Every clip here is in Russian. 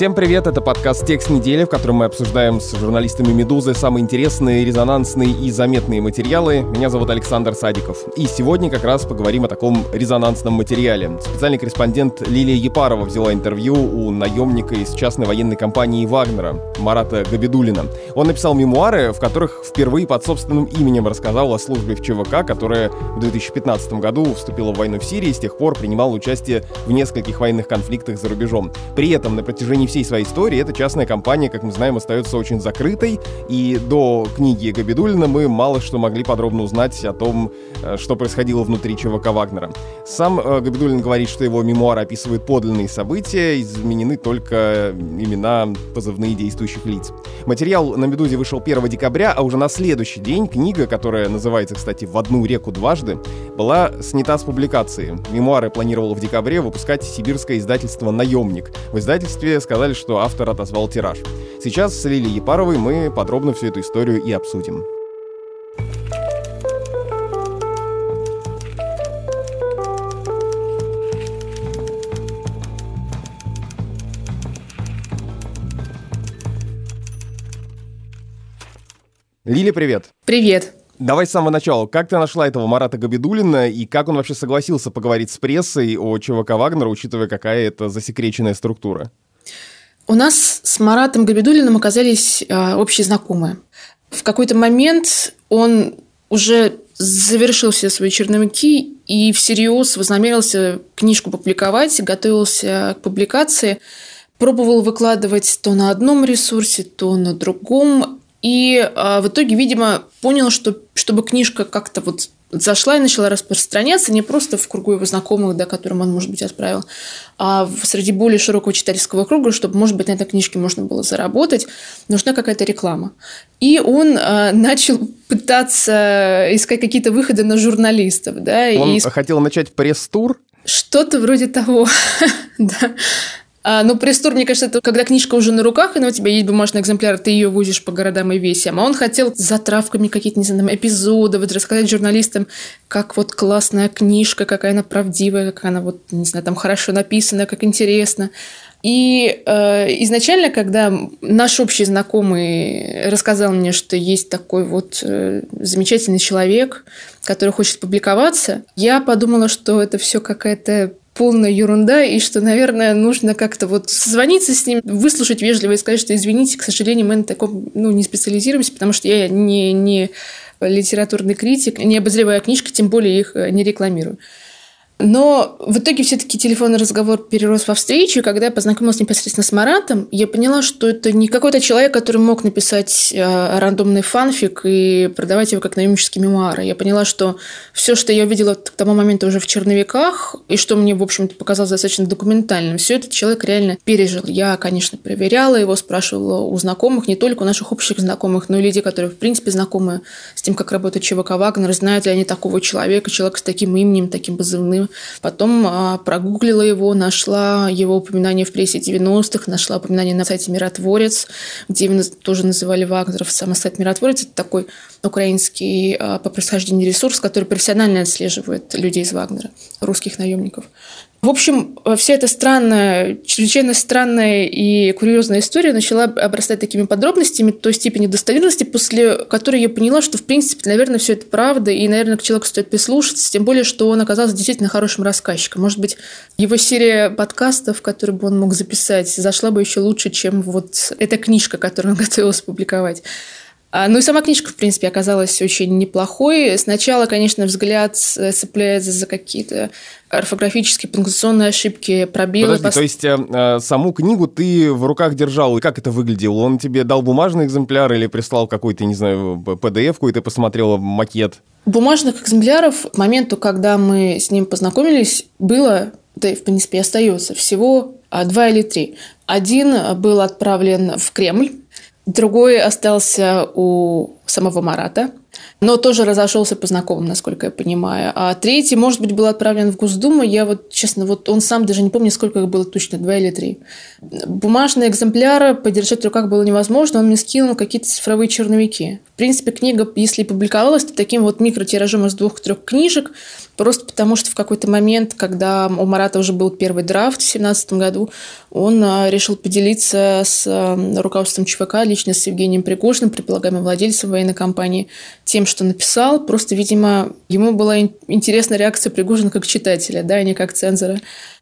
Всем привет, это подкаст «Текст недели», в котором мы обсуждаем с журналистами «Медузы» самые интересные, резонансные и заметные материалы. Меня зовут Александр Садиков. И сегодня как раз поговорим о таком резонансном материале. Специальный корреспондент Лилия Епарова взяла интервью у наемника из частной военной компании «Вагнера» Марата Габидулина. Он написал мемуары, в которых впервые под собственным именем рассказал о службе в ЧВК, которая в 2015 году вступила в войну в Сирии и с тех пор принимал участие в нескольких военных конфликтах за рубежом. При этом на протяжении всей своей истории эта частная компания, как мы знаем, остается очень закрытой, и до книги Габидулина мы мало что могли подробно узнать о том, э, что происходило внутри ЧВК Вагнера. Сам э, Габидулин говорит, что его мемуары описывают подлинные события, изменены только имена, позывные действующих лиц. Материал на «Медузе» вышел 1 декабря, а уже на следующий день книга, которая называется, кстати, «В одну реку дважды», была снята с публикации. Мемуары планировало в декабре выпускать сибирское издательство «Наемник». В издательстве сказали, сказали, что автор отозвал тираж. Сейчас с Лилией Епаровой мы подробно всю эту историю и обсудим. Лили, привет. Привет. Давай с самого начала. Как ты нашла этого Марата Габидулина и как он вообще согласился поговорить с прессой о ЧВК Вагнера, учитывая, какая это засекреченная структура? У нас с Маратом Габидулиным оказались э, общие знакомые. В какой-то момент он уже завершил все свои черновики и всерьез вознамерился книжку публиковать, готовился к публикации, пробовал выкладывать то на одном ресурсе, то на другом. И э, в итоге, видимо, понял, что чтобы книжка как-то вот зашла и начала распространяться не просто в кругу его знакомых, да, которым он, может быть, отправил, а среди более широкого читательского круга, чтобы, может быть, на этой книжке можно было заработать, нужна какая-то реклама. И он э, начал пытаться искать какие-то выходы на журналистов. Да, он и... хотел начать пресс-тур? Что-то вроде того, да. А, ну, пресс-тур, мне кажется, это когда книжка уже на руках, и ну, у тебя есть бумажный экземпляр, ты ее возишь по городам и весям. А он хотел затравками какие-то, не знаю, там, эпизоды, вот рассказать журналистам, как вот классная книжка, какая она правдивая, как она вот, не знаю, там хорошо написана, как интересно. И э, изначально, когда наш общий знакомый рассказал мне, что есть такой вот э, замечательный человек, который хочет публиковаться, я подумала, что это все какая-то полная ерунда, и что, наверное, нужно как-то вот созвониться с ним, выслушать вежливо и сказать, что извините, к сожалению, мы на таком ну, не специализируемся, потому что я не, не литературный критик, не обозревая книжки, тем более их э, не рекламирую. Но в итоге все-таки телефонный разговор перерос во встречу, когда я познакомилась непосредственно с Маратом, я поняла, что это не какой-то человек, который мог написать э, рандомный фанфик и продавать его как наемнические мемуары. Я поняла, что все, что я увидела к тому моменту уже в черновиках, и что мне, в общем-то, показалось достаточно документальным, все этот человек реально пережил. Я, конечно, проверяла его, спрашивала у знакомых, не только у наших общих знакомых, но и людей, которые, в принципе, знакомы с тем, как работает ЧВК Вагнер, знают ли они такого человека, человека с таким именем, таким позывным. Потом а, прогуглила его, нашла его упоминание в прессе 90-х, нашла упоминание на сайте «Миротворец», где его тоже называли Вагнеров. Сам сайт «Миротворец» – это такой украинский а, по происхождению ресурс, который профессионально отслеживает людей из Вагнера, русских наемников. В общем, вся эта странная, чрезвычайно странная и курьезная история начала обрастать такими подробностями той степени достоверности, после которой я поняла, что, в принципе, наверное, все это правда, и, наверное, к человеку стоит прислушаться, тем более, что он оказался действительно хорошим рассказчиком. Может быть, его серия подкастов, которые бы он мог записать, зашла бы еще лучше, чем вот эта книжка, которую он готовился публиковать. А, ну и сама книжка, в принципе, оказалась очень неплохой. Сначала, конечно, взгляд цепляется за какие-то орфографические, пунктуационные ошибки, пробелы. Подожди, то есть э, саму книгу ты в руках держал, и как это выглядело? Он тебе дал бумажный экземпляр или прислал какой-то, не знаю, PDF-ку, и ты посмотрела макет? Бумажных экземпляров к моменту, когда мы с ним познакомились, было, да и в принципе остается, всего а, два или три. Один был отправлен в Кремль, Другой остался у самого Марата, но тоже разошелся по знакомым, насколько я понимаю. А третий, может быть, был отправлен в Госдуму. Я вот, честно, вот он сам даже не помню, сколько их было точно, два или три. Бумажные экземпляры подержать в руках было невозможно. Он мне скинул какие-то цифровые черновики. В принципе, книга, если публиковалась, то таким вот микротиражом из двух-трех книжек, Просто потому, что в какой-то момент, когда у Марата уже был первый драфт в 2017 году, он а, решил поделиться с руководством ЧВК, лично с Евгением Пригожиным, предполагаемым владельцем военной компании, тем, что написал. Просто, видимо, ему была интересна реакция Пригожина как читателя, да, а не как цензора.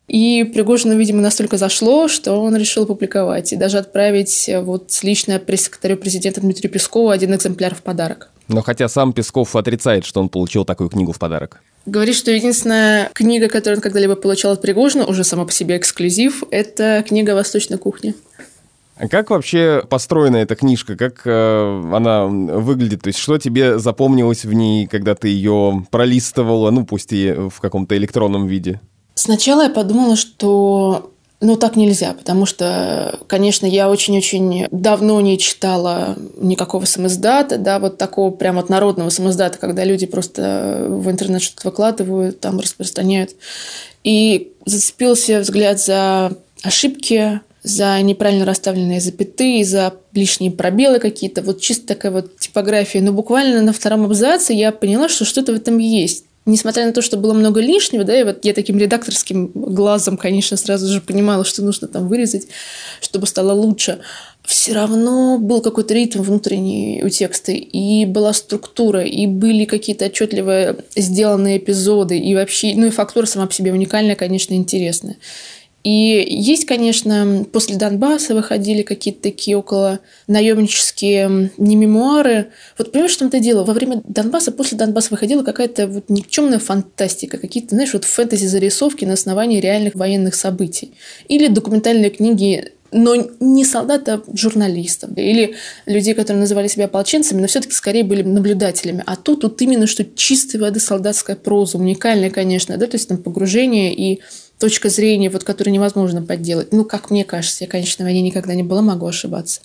И Пригожину, видимо, настолько зашло, что он решил публиковать и даже отправить вот лично пресс-секретарю президента Дмитрию Пескову один экземпляр в подарок. Но хотя сам Песков отрицает, что он получил такую книгу в подарок. Говорит, что единственная книга, которую он когда-либо получал от Пригожина, уже сама по себе эксклюзив, это книга «Восточной кухни». А как вообще построена эта книжка? Как э, она выглядит? То есть что тебе запомнилось в ней, когда ты ее пролистывала, ну пусть и в каком-то электронном виде? Сначала я подумала, что ну, так нельзя, потому что, конечно, я очень-очень давно не читала никакого самоиздата, да, вот такого прям вот народного самоиздата, когда люди просто в интернет что-то выкладывают, там распространяют. И зацепился взгляд за ошибки, за неправильно расставленные запятые, за лишние пробелы какие-то, вот чисто такая вот типография. Но буквально на втором абзаце я поняла, что что-то в этом есть несмотря на то, что было много лишнего, да, и вот я таким редакторским глазом, конечно, сразу же понимала, что нужно там вырезать, чтобы стало лучше, все равно был какой-то ритм внутренний у текста, и была структура, и были какие-то отчетливо сделанные эпизоды, и вообще, ну и фактура сама по себе уникальная, конечно, интересная. И есть, конечно, после Донбасса выходили какие-то такие около наемнические не мемуары. Вот понимаешь, что это дело? Во время Донбасса, после Донбасса выходила какая-то вот никчемная фантастика, какие-то, знаешь, вот фэнтези-зарисовки на основании реальных военных событий. Или документальные книги но не солдат, а журналистов или людей, которые называли себя ополченцами, но все-таки скорее были наблюдателями. А тут вот именно что чистой воды солдатская проза, уникальная, конечно, да, то есть там погружение и точка зрения, вот, которую невозможно подделать. Ну, как мне кажется, я, конечно, на войне никогда не была, могу ошибаться.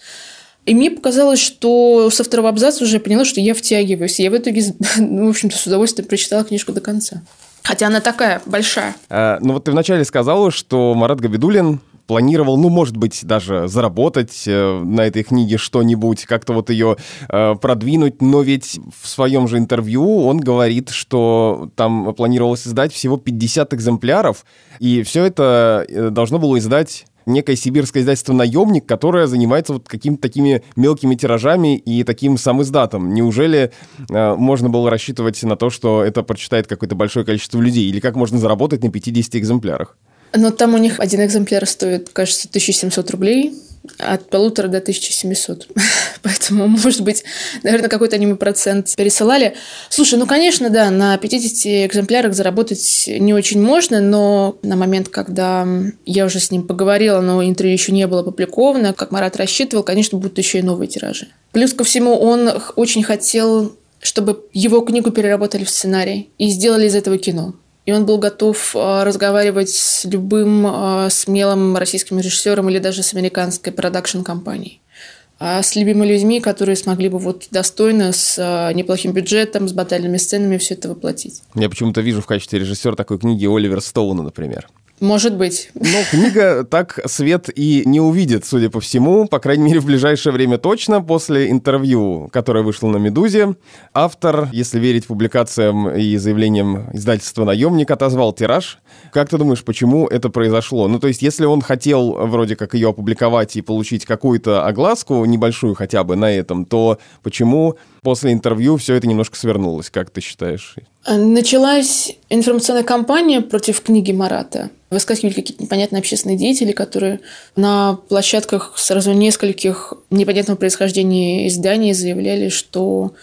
И мне показалось, что со второго абзаца уже поняла, что я втягиваюсь. Я в итоге, ну, в общем-то, с удовольствием прочитала книжку до конца. Хотя она такая большая. А, ну вот ты вначале сказала, что Марат Габидулин планировал, ну, может быть, даже заработать э, на этой книге что-нибудь, как-то вот ее э, продвинуть, но ведь в своем же интервью он говорит, что там планировалось издать всего 50 экземпляров, и все это э, должно было издать некое сибирское издательство «Наемник», которое занимается вот какими-то такими мелкими тиражами и таким сам издатом. Неужели э, можно было рассчитывать на то, что это прочитает какое-то большое количество людей? Или как можно заработать на 50 экземплярах? Но там у них один экземпляр стоит, кажется, 1700 рублей, от полутора до 1700. Поэтому, может быть, наверное, какой-то они процент пересылали. Слушай, ну, конечно, да, на 50 экземплярах заработать не очень можно, но на момент, когда я уже с ним поговорила, но интервью еще не было опубликовано, как Марат рассчитывал, конечно, будут еще и новые тиражи. Плюс ко всему, он очень хотел чтобы его книгу переработали в сценарий и сделали из этого кино. И он был готов а, разговаривать с любым а, смелым российским режиссером или даже с американской продакшн-компанией. А с любыми людьми, которые смогли бы вот достойно, с а, неплохим бюджетом, с батальными сценами все это воплотить. Я почему-то вижу в качестве режиссера такой книги Оливер Стоуна, например. Может быть. Но книга так свет и не увидит, судя по всему, по крайней мере, в ближайшее время точно, после интервью, которое вышло на «Медузе». Автор, если верить публикациям и заявлениям издательства «Наемник», отозвал тираж. Как ты думаешь, почему это произошло? Ну, то есть, если он хотел вроде как ее опубликовать и получить какую-то огласку, небольшую хотя бы на этом, то почему после интервью все это немножко свернулось, как ты считаешь? Началась информационная кампания против книги Марата. Выскакивали какие-то непонятные общественные деятели, которые на площадках сразу нескольких непонятного происхождения изданий заявляли, что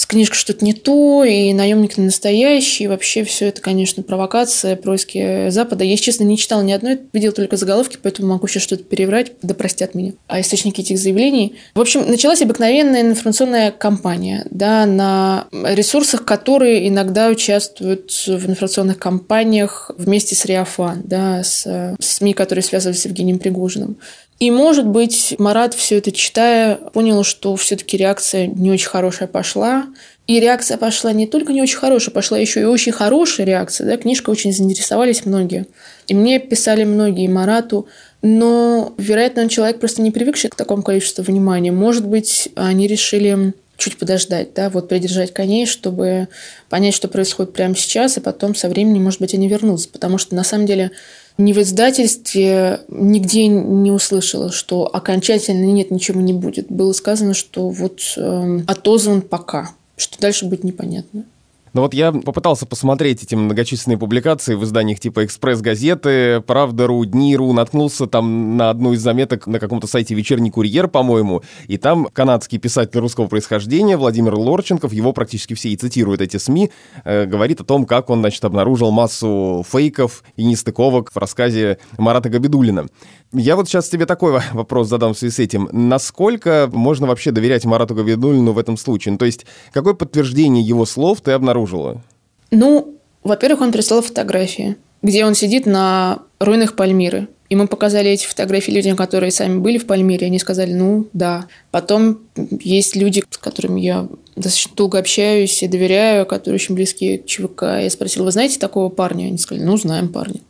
с книжкой что-то не то, и наемник не настоящий, и вообще все это, конечно, провокация, происки Запада. Я, честно, не читала ни одной, видела только заголовки, поэтому могу сейчас что-то переврать, да простят меня. А источники этих заявлений... В общем, началась обыкновенная информационная кампания, да, на ресурсах, которые иногда участвуют в информационных кампаниях вместе с Реафан, да, с СМИ, которые связывались с Евгением Пригожиным. И, может быть, Марат, все это читая, понял, что все-таки реакция не очень хорошая пошла. И реакция пошла не только не очень хорошая, пошла еще и очень хорошая реакция. Да? Книжка очень заинтересовались многие. И мне писали многие Марату, но, вероятно, он человек просто не привыкший к такому количеству внимания. Может быть, они решили чуть подождать, да, вот придержать коней, чтобы понять, что происходит прямо сейчас, и потом со временем, может быть, они вернутся. Потому что, на самом деле, ни в издательстве нигде не услышала, что окончательно нет, ничего не будет. Было сказано, что вот э, отозван пока, что дальше будет непонятно. Ну вот я попытался посмотреть эти многочисленные публикации в изданиях типа «Экспресс-газеты», «Правда.ру», «Дни.ру», наткнулся там на одну из заметок на каком-то сайте «Вечерний курьер», по-моему, и там канадский писатель русского происхождения Владимир Лорченков, его практически все и цитируют эти СМИ, э, говорит о том, как он, значит, обнаружил массу фейков и нестыковок в рассказе Марата Габидулина. Я вот сейчас тебе такой вопрос задам в связи с этим. Насколько можно вообще доверять Марату Габидулину в этом случае? Ну, то есть, какое подтверждение его слов ты обнаружила? Ну, во-первых, он прислал фотографии, где он сидит на руинах Пальмиры. И мы показали эти фотографии людям, которые сами были в Пальмире. Они сказали, ну, да. Потом есть люди, с которыми я достаточно долго общаюсь и доверяю, которые очень близкие к ЧВК. Я спросила, вы знаете такого парня? Они сказали, ну, знаем парня.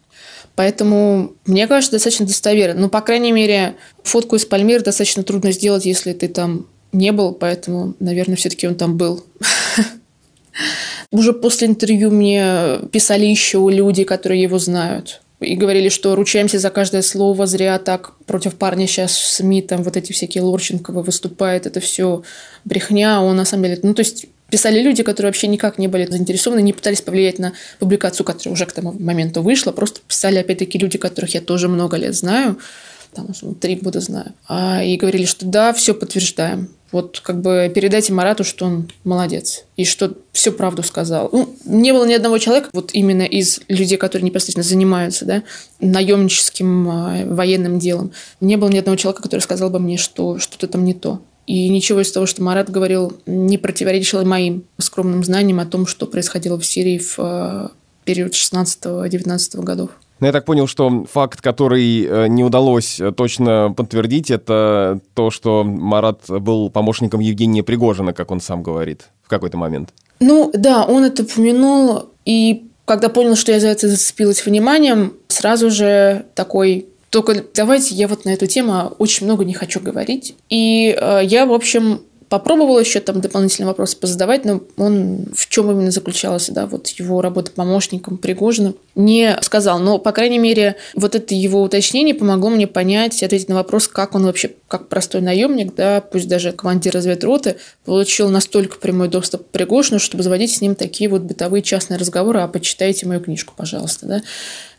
Поэтому, мне кажется, достаточно достоверно. Ну, по крайней мере, фотку из Пальмиры достаточно трудно сделать, если ты там не был, поэтому, наверное, все-таки он там был. Уже после интервью мне писали еще люди, которые его знают. И говорили, что ручаемся за каждое слово, зря так против парня сейчас в СМИ, там вот эти всякие Лорченковы выступает, это все брехня, он на самом деле... Ну, то есть писали люди, которые вообще никак не были заинтересованы, не пытались повлиять на публикацию, которая уже к тому моменту вышла. Просто писали, опять-таки, люди, которых я тоже много лет знаю, там, три года знаю, а, и говорили, что да, все подтверждаем. Вот как бы передайте Марату, что он молодец и что всю правду сказал. Ну, не было ни одного человека, вот именно из людей, которые непосредственно занимаются да, наемническим а, военным делом, не было ни одного человека, который сказал бы мне, что что-то там не то. И ничего из того, что Марат говорил, не противоречило моим скромным знаниям о том, что происходило в Сирии в э, период 16-19 годов. Но я так понял, что факт, который э, не удалось э, точно подтвердить, это то, что Марат был помощником Евгения Пригожина, как он сам говорит, в какой-то момент. Ну да, он это упомянул, и когда понял, что я за это зацепилась вниманием, сразу же такой только давайте я вот на эту тему очень много не хочу говорить. И э, я, в общем, попробовала еще там дополнительные вопросы позадавать, но он в чем именно заключался, да, вот его работа помощником Пригожина, не сказал. Но, по крайней мере, вот это его уточнение помогло мне понять, ответить на вопрос, как он вообще, как простой наемник, да, пусть даже командир разведроты, получил настолько прямой доступ к Пригожину, чтобы заводить с ним такие вот бытовые частные разговоры, а почитайте мою книжку, пожалуйста, да.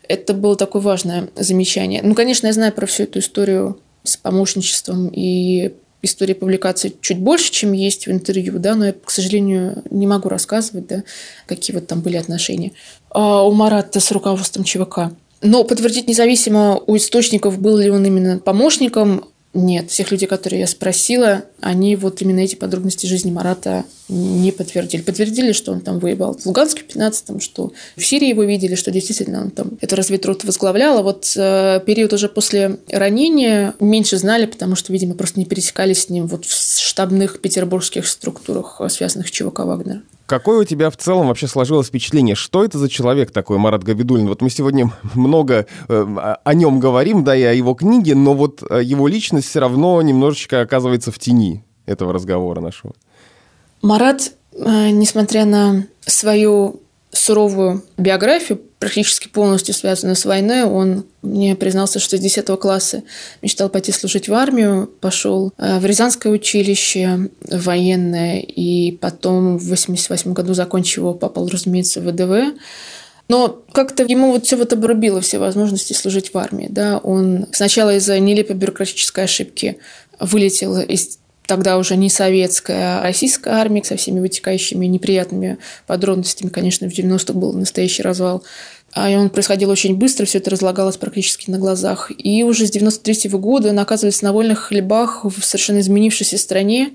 Это было такое важное замечание. Ну, конечно, я знаю про всю эту историю с помощничеством и истории публикации чуть больше, чем есть в интервью, да, но я, к сожалению, не могу рассказывать, да, какие вот там были отношения а у Марата с руководством ЧВК. Но подтвердить независимо у источников, был ли он именно помощником, нет, всех людей, которые я спросила, они вот именно эти подробности жизни Марата не подтвердили. Подтвердили, что он там воевал в Луганске в 15-м, что в Сирии его видели, что действительно он там эту разведроту возглавлял. А вот э, период уже после ранения меньше знали, потому что, видимо, просто не пересекались с ним вот в штабных петербургских структурах, связанных с ЧВК «Вагнер». Какое у тебя в целом вообще сложилось впечатление? Что это за человек такой, Марат Габидулин? Вот мы сегодня много э, о нем говорим, да, и о его книге, но вот э, его личность все равно немножечко оказывается в тени этого разговора нашего. Марат, э, несмотря на свою суровую биографию, практически полностью связанную с войной. Он мне признался, что с 10 класса мечтал пойти служить в армию, пошел э, в Рязанское училище военное, и потом в 88 году, закончив его, попал, разумеется, в ВДВ. Но как-то ему вот все вот обрубило все возможности служить в армии. Да? Он сначала из-за нелепой бюрократической ошибки вылетел из тогда уже не советская, а российская армия со всеми вытекающими неприятными подробностями. Конечно, в 90-х был настоящий развал. А он происходил очень быстро, все это разлагалось практически на глазах. И уже с 93 -го года он оказывается на вольных хлебах в совершенно изменившейся стране,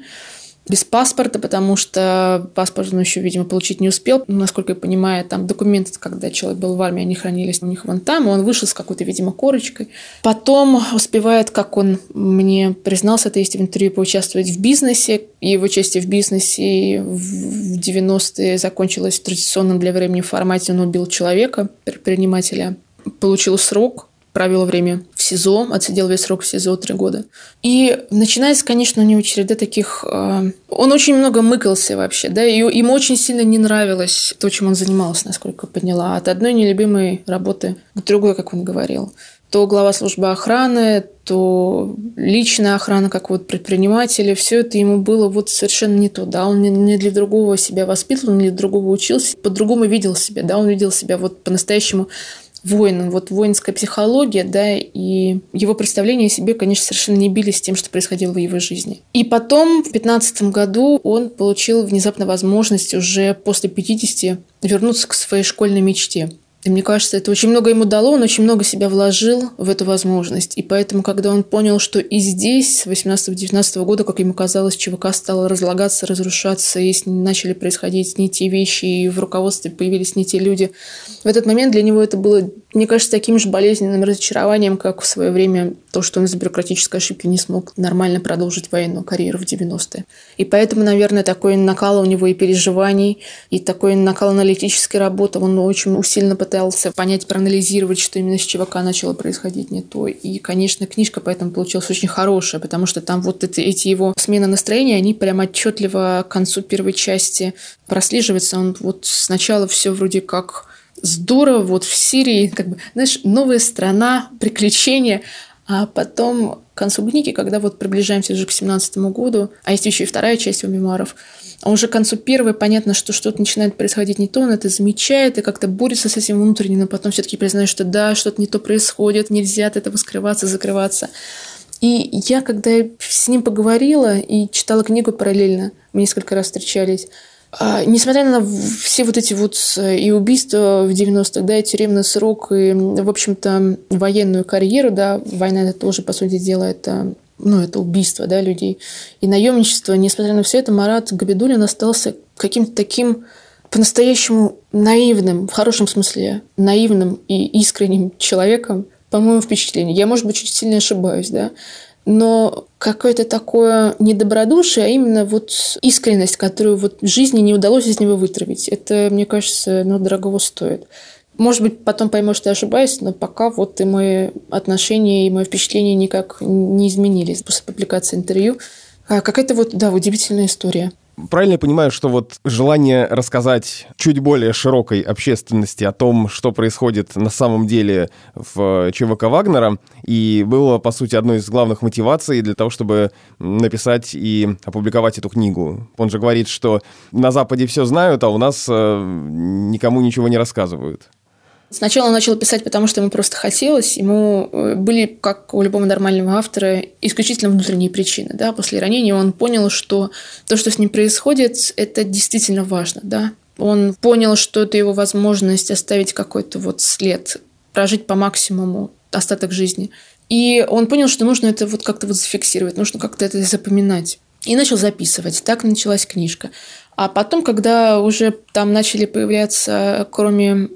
без паспорта, потому что паспорт он еще, видимо, получить не успел. Насколько я понимаю, там документы, когда человек был в армии, они хранились у них вон там, и он вышел с какой-то, видимо, корочкой. Потом успевает, как он мне признался, это есть в интервью, поучаствовать в бизнесе. И его участие в бизнесе в 90-е закончилось традиционным для времени формате. Он убил человека, предпринимателя, получил срок, провел время в СИЗО, отсидел весь срок в СИЗО три года. И начинается, конечно, у него череда таких... Э, он очень много мыкался вообще, да, и ему очень сильно не нравилось то, чем он занимался, насколько поняла. От одной нелюбимой работы к другой, как он говорил то глава службы охраны, то личная охрана, как вот предприниматели, все это ему было вот совершенно не то, да, он не для другого себя воспитывал, не для другого учился, по-другому видел себя, да, он видел себя вот по-настоящему воином, вот воинская психология, да, и его представления о себе, конечно, совершенно не бились с тем, что происходило в его жизни. И потом, в 15 году, он получил внезапно возможность уже после 50 вернуться к своей школьной мечте – и мне кажется, это очень много ему дало, он очень много себя вложил в эту возможность. И поэтому, когда он понял, что и здесь, с 18-19 года, как ему казалось, ЧВК стало разлагаться, разрушаться, и начали происходить не те вещи, и в руководстве появились не те люди, в этот момент для него это было, мне кажется, таким же болезненным разочарованием, как в свое время то, что он из бюрократической ошибки не смог нормально продолжить военную карьеру в 90-е. И поэтому, наверное, такой накал у него и переживаний, и такой накал аналитической работы, он очень усиленно пытался понять, проанализировать, что именно с ЧВК начало происходить не то. И, конечно, книжка поэтому получилась очень хорошая, потому что там вот это, эти его смены настроения, они прям отчетливо к концу первой части прослеживаются. Он вот сначала все вроде как здорово, вот в Сирии, как бы, знаешь, новая страна, приключения, а потом к концу книги, когда вот приближаемся уже к 17 году, а есть еще и вторая часть его мемуаров, а уже к концу первой понятно, что что-то начинает происходить не то, он это замечает и как-то борется с этим внутренне, но потом все-таки признает, что да, что-то не то происходит, нельзя от этого скрываться, закрываться. И я, когда с ним поговорила и читала книгу параллельно, мы несколько раз встречались, несмотря на все вот эти вот и убийства в 90-х, да, и тюремный срок, и, в общем-то, военную карьеру, да, война это тоже, по сути дела, это ну, это убийство, да, людей. И наемничество, несмотря на все это, Марат Габидулин остался каким-то таким по-настоящему наивным, в хорошем смысле, наивным и искренним человеком, по моему впечатлению. Я, может быть, чуть сильно ошибаюсь, да, но какое-то такое недобродушие, а именно вот искренность, которую вот в жизни не удалось из него вытравить. Это, мне кажется, ну, дорогого стоит. Может быть, потом поймешь, что я ошибаюсь, но пока вот и мои отношения, и мои впечатления никак не изменились после публикации интервью. А какая-то вот, да, удивительная история. Правильно я понимаю, что вот желание рассказать чуть более широкой общественности о том, что происходит на самом деле в ЧВК Вагнера, и было, по сути, одной из главных мотиваций для того, чтобы написать и опубликовать эту книгу. Он же говорит, что на Западе все знают, а у нас э, никому ничего не рассказывают. Сначала он начал писать, потому что ему просто хотелось. Ему э, были, как у любого нормального автора, исключительно внутренние причины. Да? После ранения он понял, что то, что с ним происходит, это действительно важно. Да? Он понял, что это его возможность оставить какой-то вот след, прожить по максимуму остаток жизни. И он понял, что нужно это вот как-то вот зафиксировать, нужно как-то это запоминать. И начал записывать. Так началась книжка. А потом, когда уже там начали появляться, кроме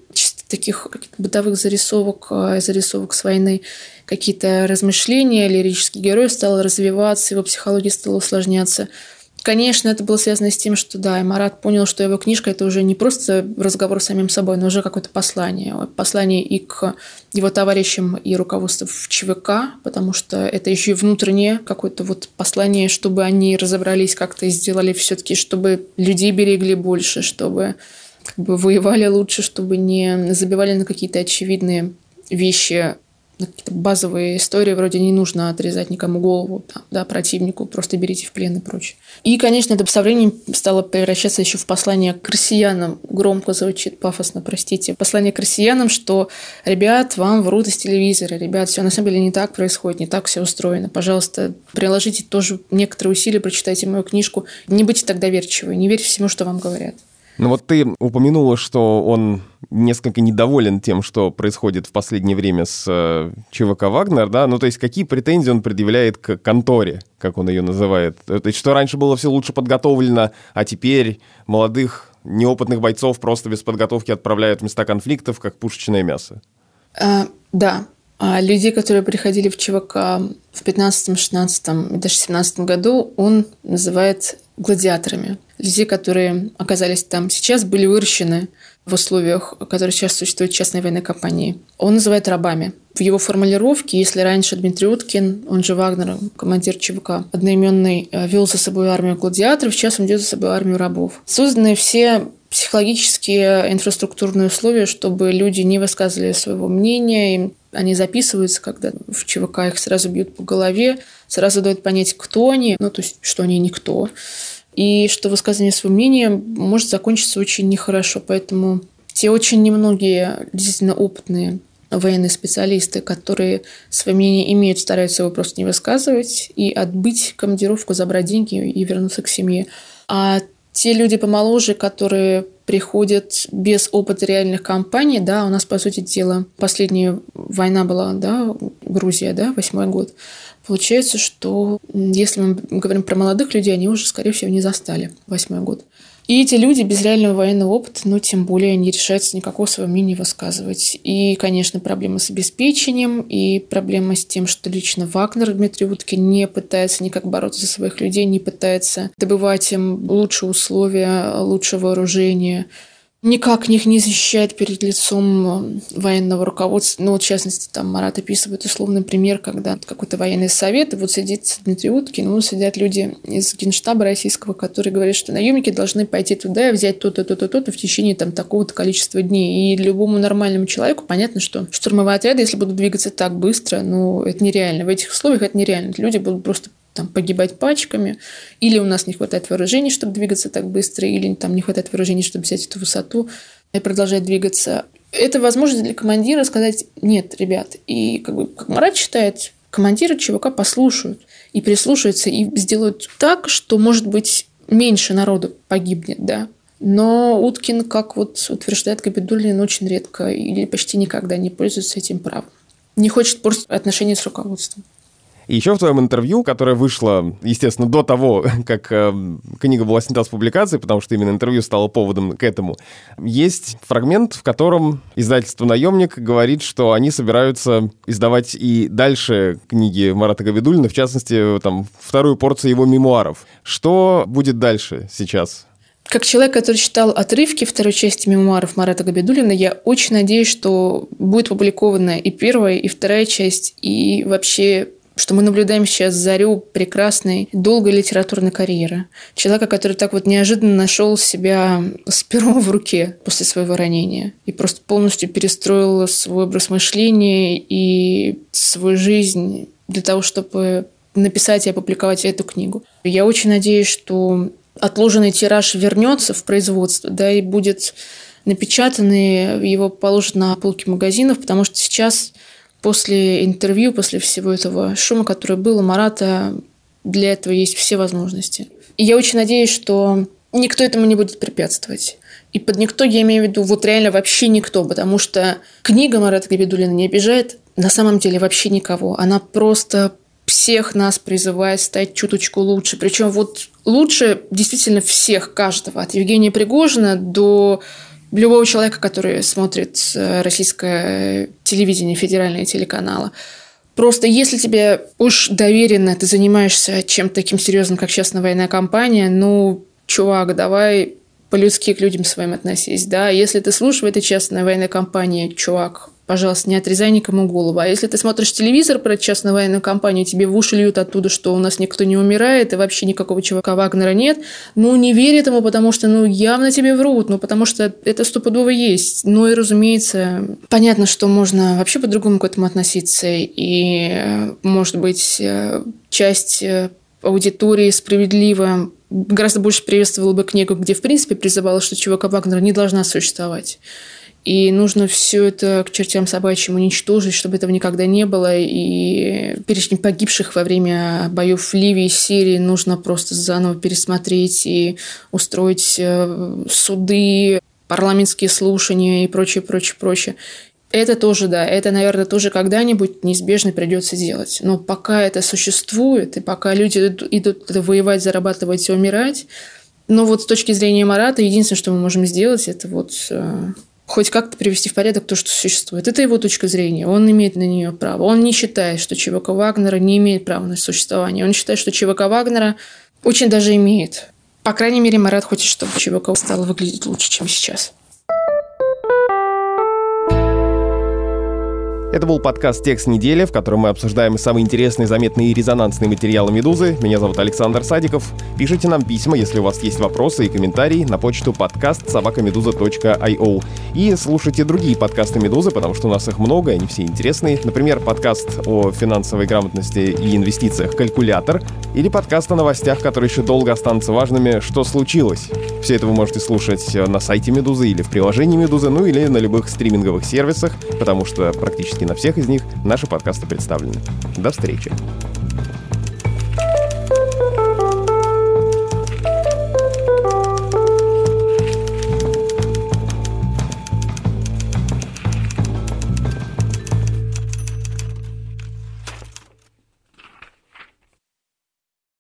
таких бытовых зарисовок, э, зарисовок с войны, какие-то размышления, лирический герой стал развиваться, его психология стала усложняться – Конечно, это было связано с тем, что да, и Марат понял, что его книжка это уже не просто разговор с самим собой, но уже какое-то послание. Послание и к его товарищам и руководству в ЧВК, потому что это еще и внутреннее какое-то вот послание, чтобы они разобрались как-то и сделали все-таки, чтобы людей берегли больше, чтобы как бы воевали лучше, чтобы не забивали на какие-то очевидные вещи на какие-то базовые истории, вроде не нужно отрезать никому голову, да, да, противнику, просто берите в плен и прочее. И, конечно, это со стало превращаться еще в послание к россиянам. Громко звучит, пафосно, простите. Послание к россиянам, что, ребят, вам врут из телевизора, ребят, все на самом деле не так происходит, не так все устроено. Пожалуйста, приложите тоже некоторые усилия, прочитайте мою книжку. Не будьте так доверчивы, не верьте всему, что вам говорят. Ну вот ты упомянула, что он несколько недоволен тем, что происходит в последнее время с э, ЧВК «Вагнер», да? Ну то есть какие претензии он предъявляет к конторе, как он ее называет? То есть что раньше было все лучше подготовлено, а теперь молодых неопытных бойцов просто без подготовки отправляют в места конфликтов, как пушечное мясо? А, да. А людей, которые приходили в ЧВК в 15, 16 и даже 17 году, он называет гладиаторами. Людей, которые оказались там сейчас, были выращены в в условиях, которые сейчас существуют в частной военной компании, он называет рабами. В его формулировке, если раньше Дмитрий Уткин, он же Вагнер, командир ЧВК, одноименный, э, вел за собой армию гладиаторов, сейчас он ведет за собой армию рабов. Созданы все психологические инфраструктурные условия, чтобы люди не высказывали своего мнения, им они записываются, когда в ЧВК их сразу бьют по голове, сразу дают понять, кто они, ну, то есть, что они никто. И что высказывание своего мнения может закончиться очень нехорошо. Поэтому те очень немногие действительно опытные военные специалисты, которые свое мнение имеют, стараются его просто не высказывать и отбыть командировку, забрать деньги и вернуться к семье. А те люди помоложе, которые приходят без опыта реальных кампаний, да, у нас, по сути дела, последняя война была, да, Грузия, да, восьмой год. Получается, что если мы говорим про молодых людей, они уже, скорее всего, не застали восьмой год. И эти люди без реального военного опыта, ну, тем более, не решаются никакого своего мнения высказывать. И, конечно, проблемы с обеспечением, и проблема с тем, что лично Вагнер Дмитрий Уткин не пытается никак бороться за своих людей, не пытается добывать им лучшие условия, лучшее вооружение – никак их не защищает перед лицом э, военного руководства. Ну, вот, в частности, там Марат описывает условный пример, когда какой-то военный совет, и вот сидит Дмитрий Уткин, ну, сидят люди из генштаба российского, которые говорят, что наемники должны пойти туда и взять то-то, то-то, то-то в течение там такого-то количества дней. И любому нормальному человеку понятно, что штурмовые отряды, если будут двигаться так быстро, ну, это нереально. В этих условиях это нереально. Люди будут просто там, погибать пачками, или у нас не хватает вооружений, чтобы двигаться так быстро, или там не хватает вооружений, чтобы взять эту высоту и продолжать двигаться. Это возможность для командира сказать «нет, ребят». И как, бы, как Марат считает, командиры ЧВК послушают и прислушаются, и сделают так, что, может быть, меньше народу погибнет, да. Но Уткин, как вот утверждает Габидуллин, очень редко или почти никогда не пользуется этим правом. Не хочет портить отношения с руководством. И еще в твоем интервью, которое вышло, естественно, до того, как э, книга была снята с публикации, потому что именно интервью стало поводом к этому, есть фрагмент, в котором издательство «Наемник» говорит, что они собираются издавать и дальше книги Марата Габидулина, в частности, там, вторую порцию его мемуаров. Что будет дальше сейчас? Как человек, который читал отрывки второй части мемуаров Марата Габидулина, я очень надеюсь, что будет опубликована и первая, и вторая часть, и вообще что мы наблюдаем сейчас зарю прекрасной, долгой литературной карьеры. Человека, который так вот неожиданно нашел себя с пером в руке после своего ранения и просто полностью перестроил свой образ мышления и свою жизнь для того, чтобы написать и опубликовать эту книгу. Я очень надеюсь, что отложенный тираж вернется в производство, да, и будет напечатанный, его положат на полки магазинов, потому что сейчас после интервью, после всего этого шума, который был у Марата, для этого есть все возможности. И я очень надеюсь, что никто этому не будет препятствовать. И под никто я имею в виду вот реально вообще никто, потому что книга Марата Габидулина не обижает на самом деле вообще никого. Она просто всех нас призывает стать чуточку лучше. Причем вот лучше действительно всех, каждого. От Евгения Пригожина до любого человека, который смотрит э, российское телевидение, федеральные телеканалы. Просто если тебе уж доверенно ты занимаешься чем-то таким серьезным, как частная военная компания, ну, чувак, давай по-людски к людям своим относись, да. Если ты слушаешь в этой частной военной компании, чувак, пожалуйста, не отрезай никому голову. А если ты смотришь телевизор про частную военную компанию, тебе в уши льют оттуда, что у нас никто не умирает, и вообще никакого чувака Вагнера нет, ну, не верь этому, потому что, ну, явно тебе врут, ну, потому что это стопудово есть. Ну, и, разумеется, понятно, что можно вообще по-другому к этому относиться, и, может быть, часть аудитории справедливо гораздо больше приветствовала бы книгу, где, в принципе, призывала, что чувака Вагнера не должна существовать. И нужно все это к чертям собачьим уничтожить, чтобы этого никогда не было. И перечень погибших во время боев в Ливии и Сирии нужно просто заново пересмотреть и устроить э, суды, парламентские слушания и прочее, прочее, прочее. Это тоже, да, это, наверное, тоже когда-нибудь неизбежно придется делать. Но пока это существует, и пока люди идут, воевать, зарабатывать и умирать, но вот с точки зрения Марата, единственное, что мы можем сделать, это вот э, хоть как-то привести в порядок то, что существует. Это его точка зрения. Он имеет на нее право. Он не считает, что ЧВК Вагнера не имеет права на существование. Он считает, что ЧВК Вагнера очень даже имеет. По крайней мере, Марат хочет, чтобы ЧВК стало выглядеть лучше, чем сейчас. Это был подкаст «Текст недели», в котором мы обсуждаем самые интересные, заметные и резонансные материалы «Медузы». Меня зовут Александр Садиков. Пишите нам письма, если у вас есть вопросы и комментарии, на почту подкаст собакамедуза.io. И слушайте другие подкасты «Медузы», потому что у нас их много, они все интересные. Например, подкаст о финансовой грамотности и инвестициях «Калькулятор» или подкаст о новостях, которые еще долго останутся важными «Что случилось?». Все это вы можете слушать на сайте «Медузы» или в приложении «Медузы», ну или на любых стриминговых сервисах, потому что практически на всех из них наши подкасты представлены. До встречи!